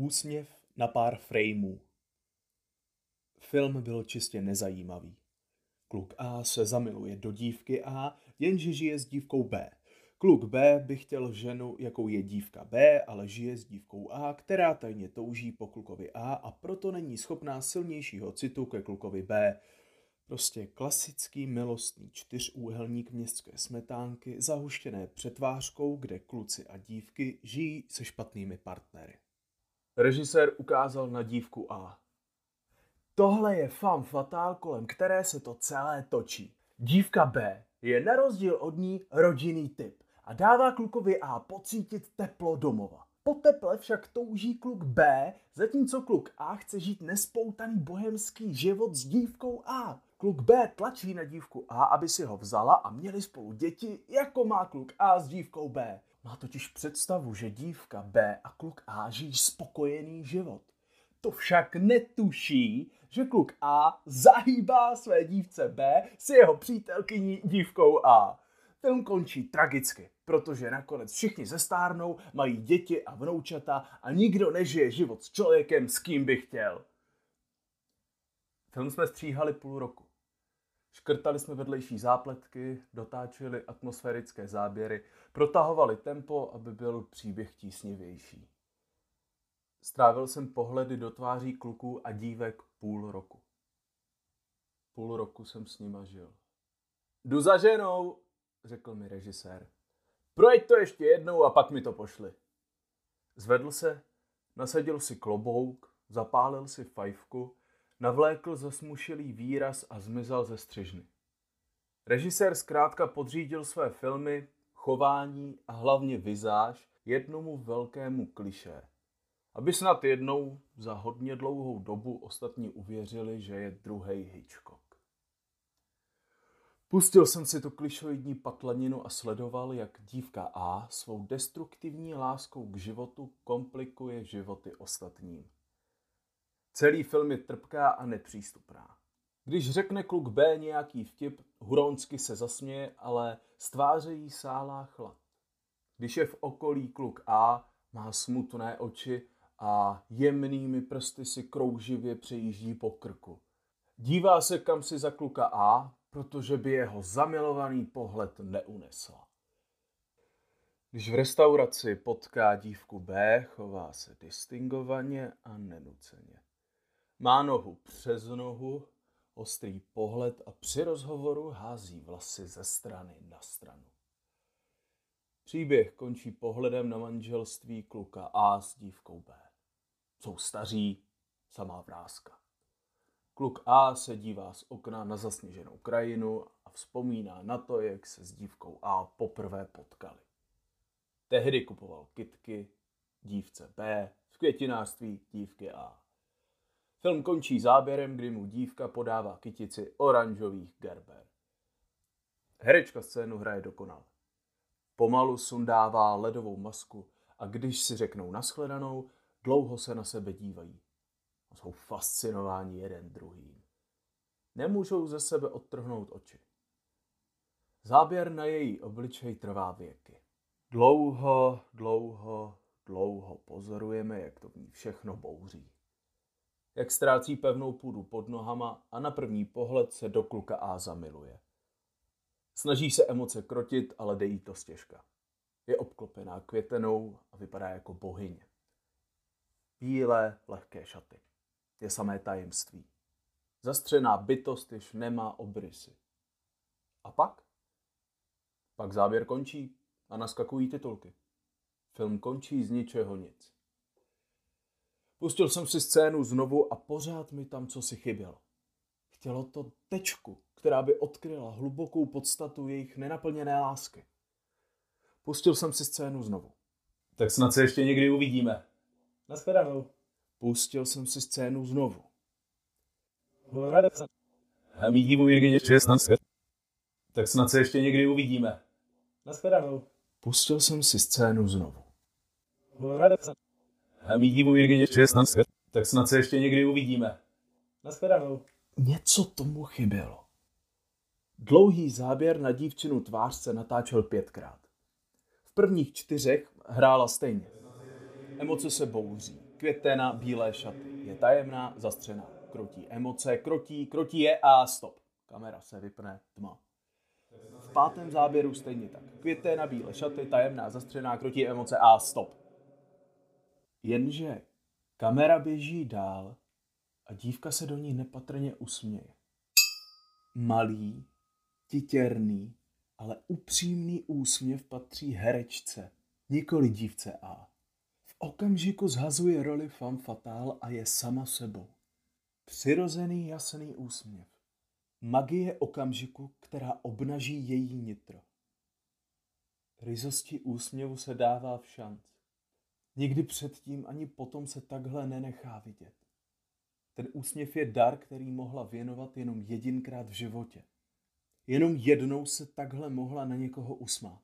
Úsměv na pár frameů. Film byl čistě nezajímavý. Kluk A se zamiluje do dívky A, jenže žije s dívkou B. Kluk B by chtěl ženu, jakou je dívka B, ale žije s dívkou A, která tajně touží po klukovi A a proto není schopná silnějšího citu ke klukovi B. Prostě klasický milostný čtyřúhelník městské smetánky zahuštěné přetvářkou, kde kluci a dívky žijí se špatnými partnery. Režisér ukázal na dívku A. Tohle je fam fatál, kolem které se to celé točí. Dívka B je na rozdíl od ní rodinný typ a dává klukovi A pocítit teplo domova. Po teple však touží kluk B, zatímco kluk A chce žít nespoutaný bohemský život s dívkou A. Kluk B tlačí na dívku A, aby si ho vzala a měli spolu děti, jako má kluk A s dívkou B. Má totiž představu, že dívka B a kluk A žijí spokojený život. To však netuší, že kluk A zahýbá své dívce B s jeho přítelkyní dívkou A. Film končí tragicky, protože nakonec všichni zestárnou, mají děti a vnoučata a nikdo nežije život s člověkem, s kým by chtěl. Film jsme stříhali půl roku. Škrtali jsme vedlejší zápletky, dotáčeli atmosférické záběry, protahovali tempo, aby byl příběh tísnivější. Strávil jsem pohledy do tváří kluků a dívek půl roku. Půl roku jsem s nima žil. Jdu za ženou, řekl mi režisér. Projď to ještě jednou a pak mi to pošli. Zvedl se, nasadil si klobouk, zapálil si fajfku, navlékl zasmušilý výraz a zmizel ze střižny. Režisér zkrátka podřídil své filmy, chování a hlavně vizáž jednomu velkému kliše. Aby snad jednou za hodně dlouhou dobu ostatní uvěřili, že je druhý Hitchcock. Pustil jsem si tu klišoidní patlaninu a sledoval, jak dívka A svou destruktivní láskou k životu komplikuje životy ostatním. Celý film je trpká a nepřístupná. Když řekne kluk B nějaký vtip, huronsky se zasměje, ale stváře jí sálá chlad. Když je v okolí kluk A, má smutné oči a jemnými prsty si krouživě přejíždí po krku. Dívá se kam si za kluka A, protože by jeho zamilovaný pohled neunesla. Když v restauraci potká dívku B, chová se distingovaně a nenuceně. Má nohu přes nohu, ostrý pohled a při rozhovoru hází vlasy ze strany na stranu. Příběh končí pohledem na manželství kluka A s dívkou B. Jsou staří, samá vrázka. Kluk A se dívá z okna na zasněženou krajinu a vzpomíná na to, jak se s dívkou A poprvé potkali. Tehdy kupoval kitky, dívce B, v květinářství dívky A. Film končí záběrem, kdy mu dívka podává kytici oranžových gerber. Herečka scénu hraje dokonale. Pomalu sundává ledovou masku a když si řeknou naschledanou, dlouho se na sebe dívají. A jsou fascinováni jeden druhým. Nemůžou ze sebe odtrhnout oči. Záběr na její obličej trvá věky. Dlouho, dlouho, dlouho pozorujeme, jak to v ní všechno bouří jak ztrácí pevnou půdu pod nohama a na první pohled se do kluka A zamiluje. Snaží se emoce krotit, ale dejí to stěžka. Je obklopená květenou a vypadá jako bohyně. Bílé, lehké šaty. Je samé tajemství. Zastřená bytost již nemá obrysy. A pak? Pak záběr končí a naskakují titulky. Film končí z ničeho nic. Pustil jsem si scénu znovu a pořád mi tam co si chybělo. Chtělo to tečku, která by odkryla hlubokou podstatu jejich nenaplněné lásky. Pustil jsem si scénu znovu. Tak snad se ještě někdy uvidíme. Naschledanou. Pustil jsem si scénu znovu. A mý divu Jirgině 16. Tak snad se ještě někdy uvidíme. Naschledanou. Pustil jsem si scénu znovu. A mý divu Jirgině 16. Tak snad se ještě někdy uvidíme. Naschledanou. Něco tomu chybělo. Dlouhý záběr na dívčinu tvář se natáčel pětkrát. V prvních čtyřech hrála stejně. Emoce se bouří. květena, bílé šaty. Je tajemná, zastřená. Krotí emoce, krotí, krotí je a stop. Kamera se vypne, tma. V pátém záběru stejně tak. Květena, bílé šaty, tajemná, zastřená, krotí emoce a stop. Jenže kamera běží dál a dívka se do ní nepatrně usměje. Malý, titěrný, ale upřímný úsměv patří herečce, nikoli dívce A. V okamžiku zhazuje roli femme fatale a je sama sebou. Přirozený jasný úsměv. Magie okamžiku, která obnaží její nitro. Ryzosti úsměvu se dává v šanc. Nikdy předtím ani potom se takhle nenechá vidět. Ten úsměv je dar, který mohla věnovat jenom jedinkrát v životě. Jenom jednou se takhle mohla na někoho usmát.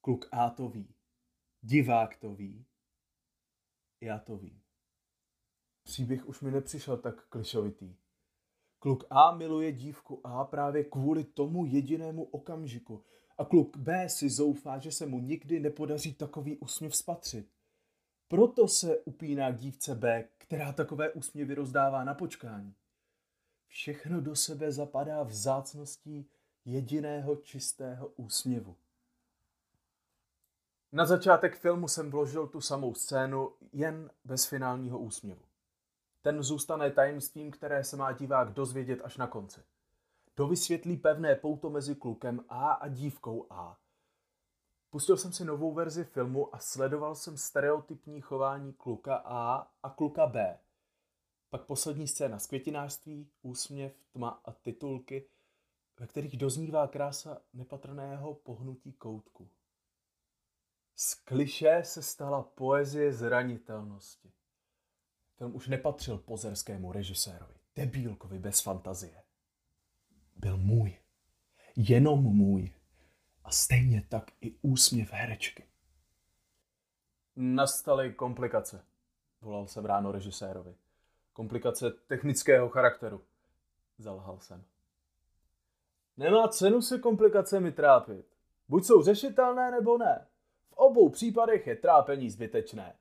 Kluk A to ví. Divák to ví. Já to vím. Příběh už mi nepřišel tak klišovitý. Kluk A miluje dívku A právě kvůli tomu jedinému okamžiku. A kluk B si zoufá, že se mu nikdy nepodaří takový úsměv spatřit. Proto se upíná k dívce B, která takové úsměvy rozdává na počkání. Všechno do sebe zapadá vzácností jediného čistého úsměvu. Na začátek filmu jsem vložil tu samou scénu, jen bez finálního úsměvu. Ten zůstane tajemstvím, které se má divák dozvědět až na konci. To vysvětlí pevné pouto mezi klukem A a dívkou A. Pustil jsem si novou verzi filmu a sledoval jsem stereotypní chování kluka A a kluka B. Pak poslední scéna z květinářství, úsměv, tma a titulky, ve kterých doznívá krása nepatrného pohnutí koutku. Z kliše se stala poezie zranitelnosti. Film už nepatřil pozerskému režisérovi, debílkovi bez fantazie. Byl můj. Jenom můj. A stejně tak i úsměv herečky. Nastaly komplikace, volal jsem ráno režisérovi. Komplikace technického charakteru, zalhal jsem. Nemá cenu se komplikacemi trápit. Buď jsou řešitelné, nebo ne. V obou případech je trápení zbytečné.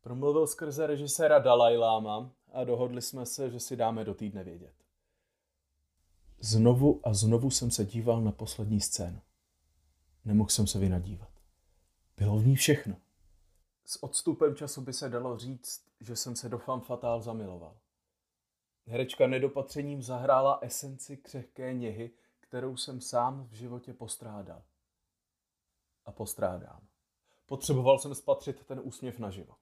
Promluvil skrze režiséra Dalai Lama a dohodli jsme se, že si dáme do týdne vědět. Znovu a znovu jsem se díval na poslední scénu. Nemohl jsem se vynadívat. Bylo v ní všechno. S odstupem času by se dalo říct, že jsem se do fan fatal zamiloval. Herečka nedopatřením zahrála esenci křehké něhy, kterou jsem sám v životě postrádal. A postrádám. Potřeboval jsem spatřit ten úsměv naživo.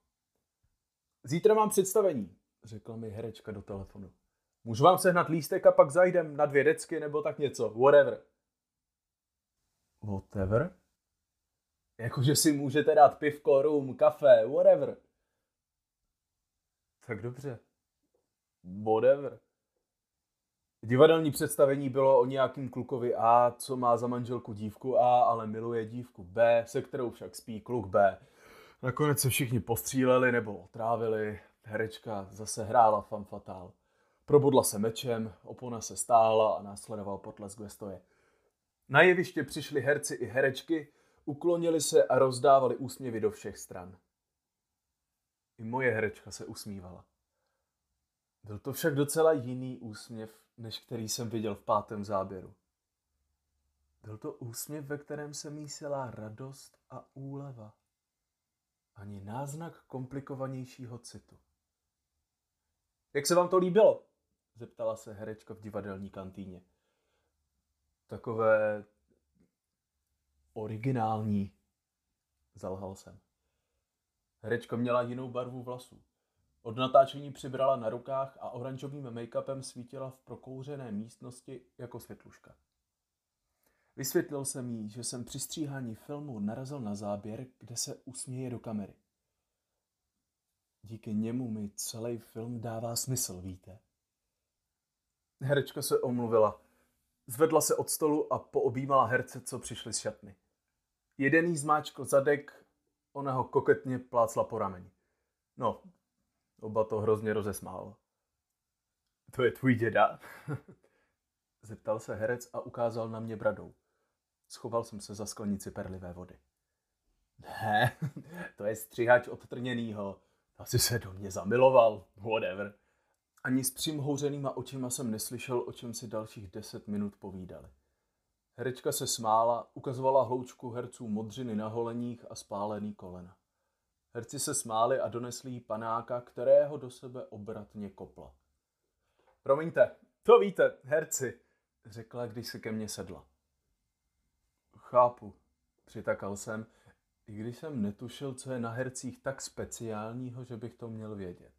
Zítra mám představení, řekla mi herečka do telefonu. Můžu vám sehnat lístek a pak zajdem na dvě decky nebo tak něco, whatever. Whatever? Jakože si můžete dát pivko, rum, kafe, whatever. Tak dobře. Whatever. Divadelní představení bylo o nějakým klukovi A, co má za manželku dívku A, ale miluje dívku B, se kterou však spí kluk B. Nakonec se všichni postříleli nebo otrávili, herečka zase hrála fan fatal. Probudla se mečem, opona se stála a následoval potlesk ve stoje. Na jeviště přišli herci i herečky, uklonili se a rozdávali úsměvy do všech stran. I moje herečka se usmívala. Byl to však docela jiný úsměv, než který jsem viděl v pátém záběru. Byl to úsměv, ve kterém se mísila radost a úleva. Ani náznak komplikovanějšího citu. Jak se vám to líbilo? Zeptala se herečka v divadelní kantýně. Takové originální, zalhal jsem. Herečka měla jinou barvu vlasů. Od natáčení přibrala na rukách a oranžovým make-upem svítila v prokouřené místnosti jako světluška. Vysvětlil jsem jí, že jsem při stříhání filmu narazil na záběr, kde se usměje do kamery. Díky němu mi celý film dává smysl, víte? Herečka se omluvila. Zvedla se od stolu a poobjímala herce, co přišli z šatny. Jeden jí zmáčkl zadek, ona ho koketně plácla po rameni. No, oba to hrozně rozesmál. To je tvůj děda? Zeptal se herec a ukázal na mě bradou. Schoval jsem se za sklenici perlivé vody. Ne, to je střihač od trněnýho. Asi se do mě zamiloval, whatever. Ani s přimhouřenýma očima jsem neslyšel, o čem si dalších deset minut povídali. Herečka se smála, ukazovala hloučku herců modřiny na holeních a spálený kolena. Herci se smáli a donesli jí panáka, kterého do sebe obratně kopla. Promiňte, to víte, herci, řekla, když se ke mně sedla. Chápu, přitakal jsem, i když jsem netušil, co je na hercích tak speciálního, že bych to měl vědět.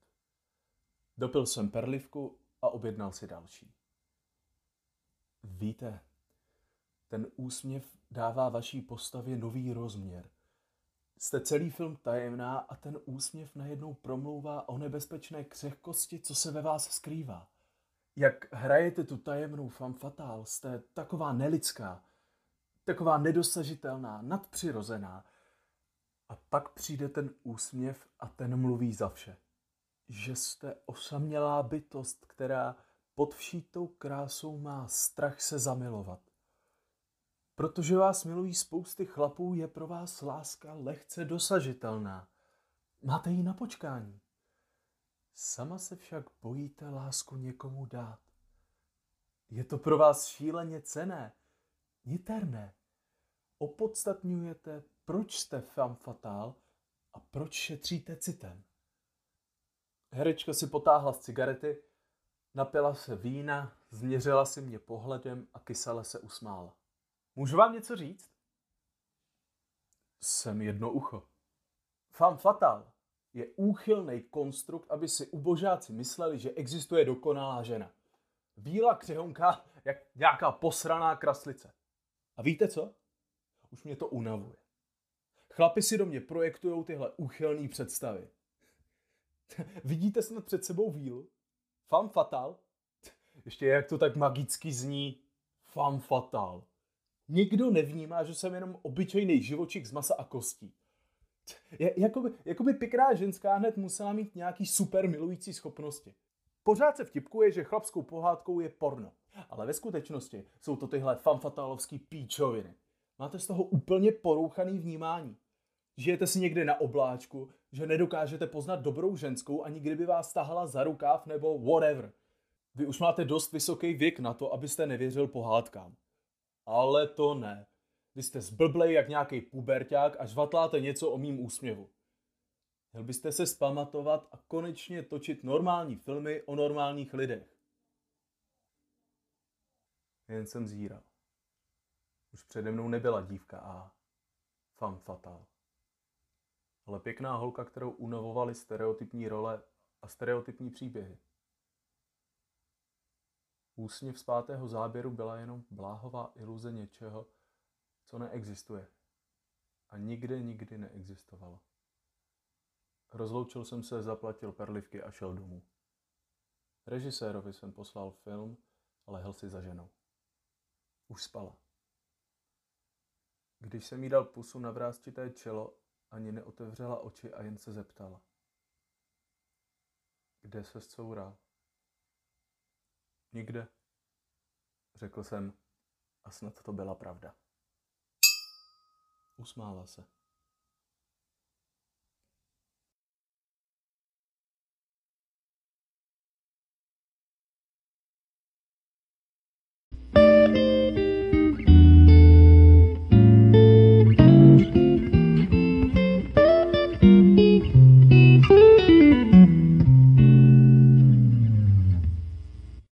Dopil jsem perlivku a objednal si další. Víte, ten úsměv dává vaší postavě nový rozměr. Jste celý film tajemná a ten úsměv najednou promlouvá o nebezpečné křehkosti, co se ve vás skrývá. Jak hrajete tu tajemnou femme fatale, jste taková nelidská, taková nedosažitelná, nadpřirozená. A pak přijde ten úsměv a ten mluví za vše. Že jste osamělá bytost, která pod všítou krásou má strach se zamilovat. Protože vás milují spousty chlapů, je pro vás láska lehce dosažitelná. Máte ji na počkání. Sama se však bojíte lásku někomu dát. Je to pro vás šíleně cené, niterné. Opodstatňujete, proč jste femme fatale a proč šetříte citem. Herečka si potáhla z cigarety, napila se vína, změřila si mě pohledem a kysele se usmála. Můžu vám něco říct? Jsem jedno ucho. Femme fatale je úchylný konstrukt, aby si ubožáci mysleli, že existuje dokonalá žena. Bílá křehonka, jak nějaká posraná kraslice. A víte co? Už mě to unavuje. Chlapi si do mě projektují tyhle úchylné představy. Vidíte snad před sebou vílu? Femme fatal? Ještě jak to tak magicky zní. Femme fatal. Nikdo nevnímá, že jsem jenom obyčejný živočik z masa a kostí. Jakoby, jakoby pěkná ženská hned musela mít nějaký super milující schopnosti. Pořád se vtipkuje, že chlapskou pohádkou je porno. Ale ve skutečnosti jsou to tyhle fanfatalovský píčoviny. Máte z toho úplně porouchaný vnímání. Žijete si někde na obláčku, že nedokážete poznat dobrou ženskou ani kdyby vás tahala za rukáv nebo whatever. Vy už máte dost vysoký věk na to, abyste nevěřil pohádkám. Ale to ne. Vy jste zblblej jak nějaký puberták a žvatláte něco o mým úsměvu. Měl byste se spamatovat a konečně točit normální filmy o normálních lidech. Jen jsem zíral. Už přede mnou nebyla dívka a femme fatal. Ale pěkná holka, kterou unavovaly stereotypní role a stereotypní příběhy. Úsměv z pátého záběru byla jenom bláhová iluze něčeho, co neexistuje. A nikde nikdy neexistovalo. Rozloučil jsem se, zaplatil perlivky a šel domů. Režisérovi jsem poslal film a lehl si za ženou. Už spala. Když jsem jí dal pusu na vrázčité čelo, ani neotevřela oči a jen se zeptala. Kde se zcoural? Nikde, řekl jsem a snad to byla pravda. Usmála se.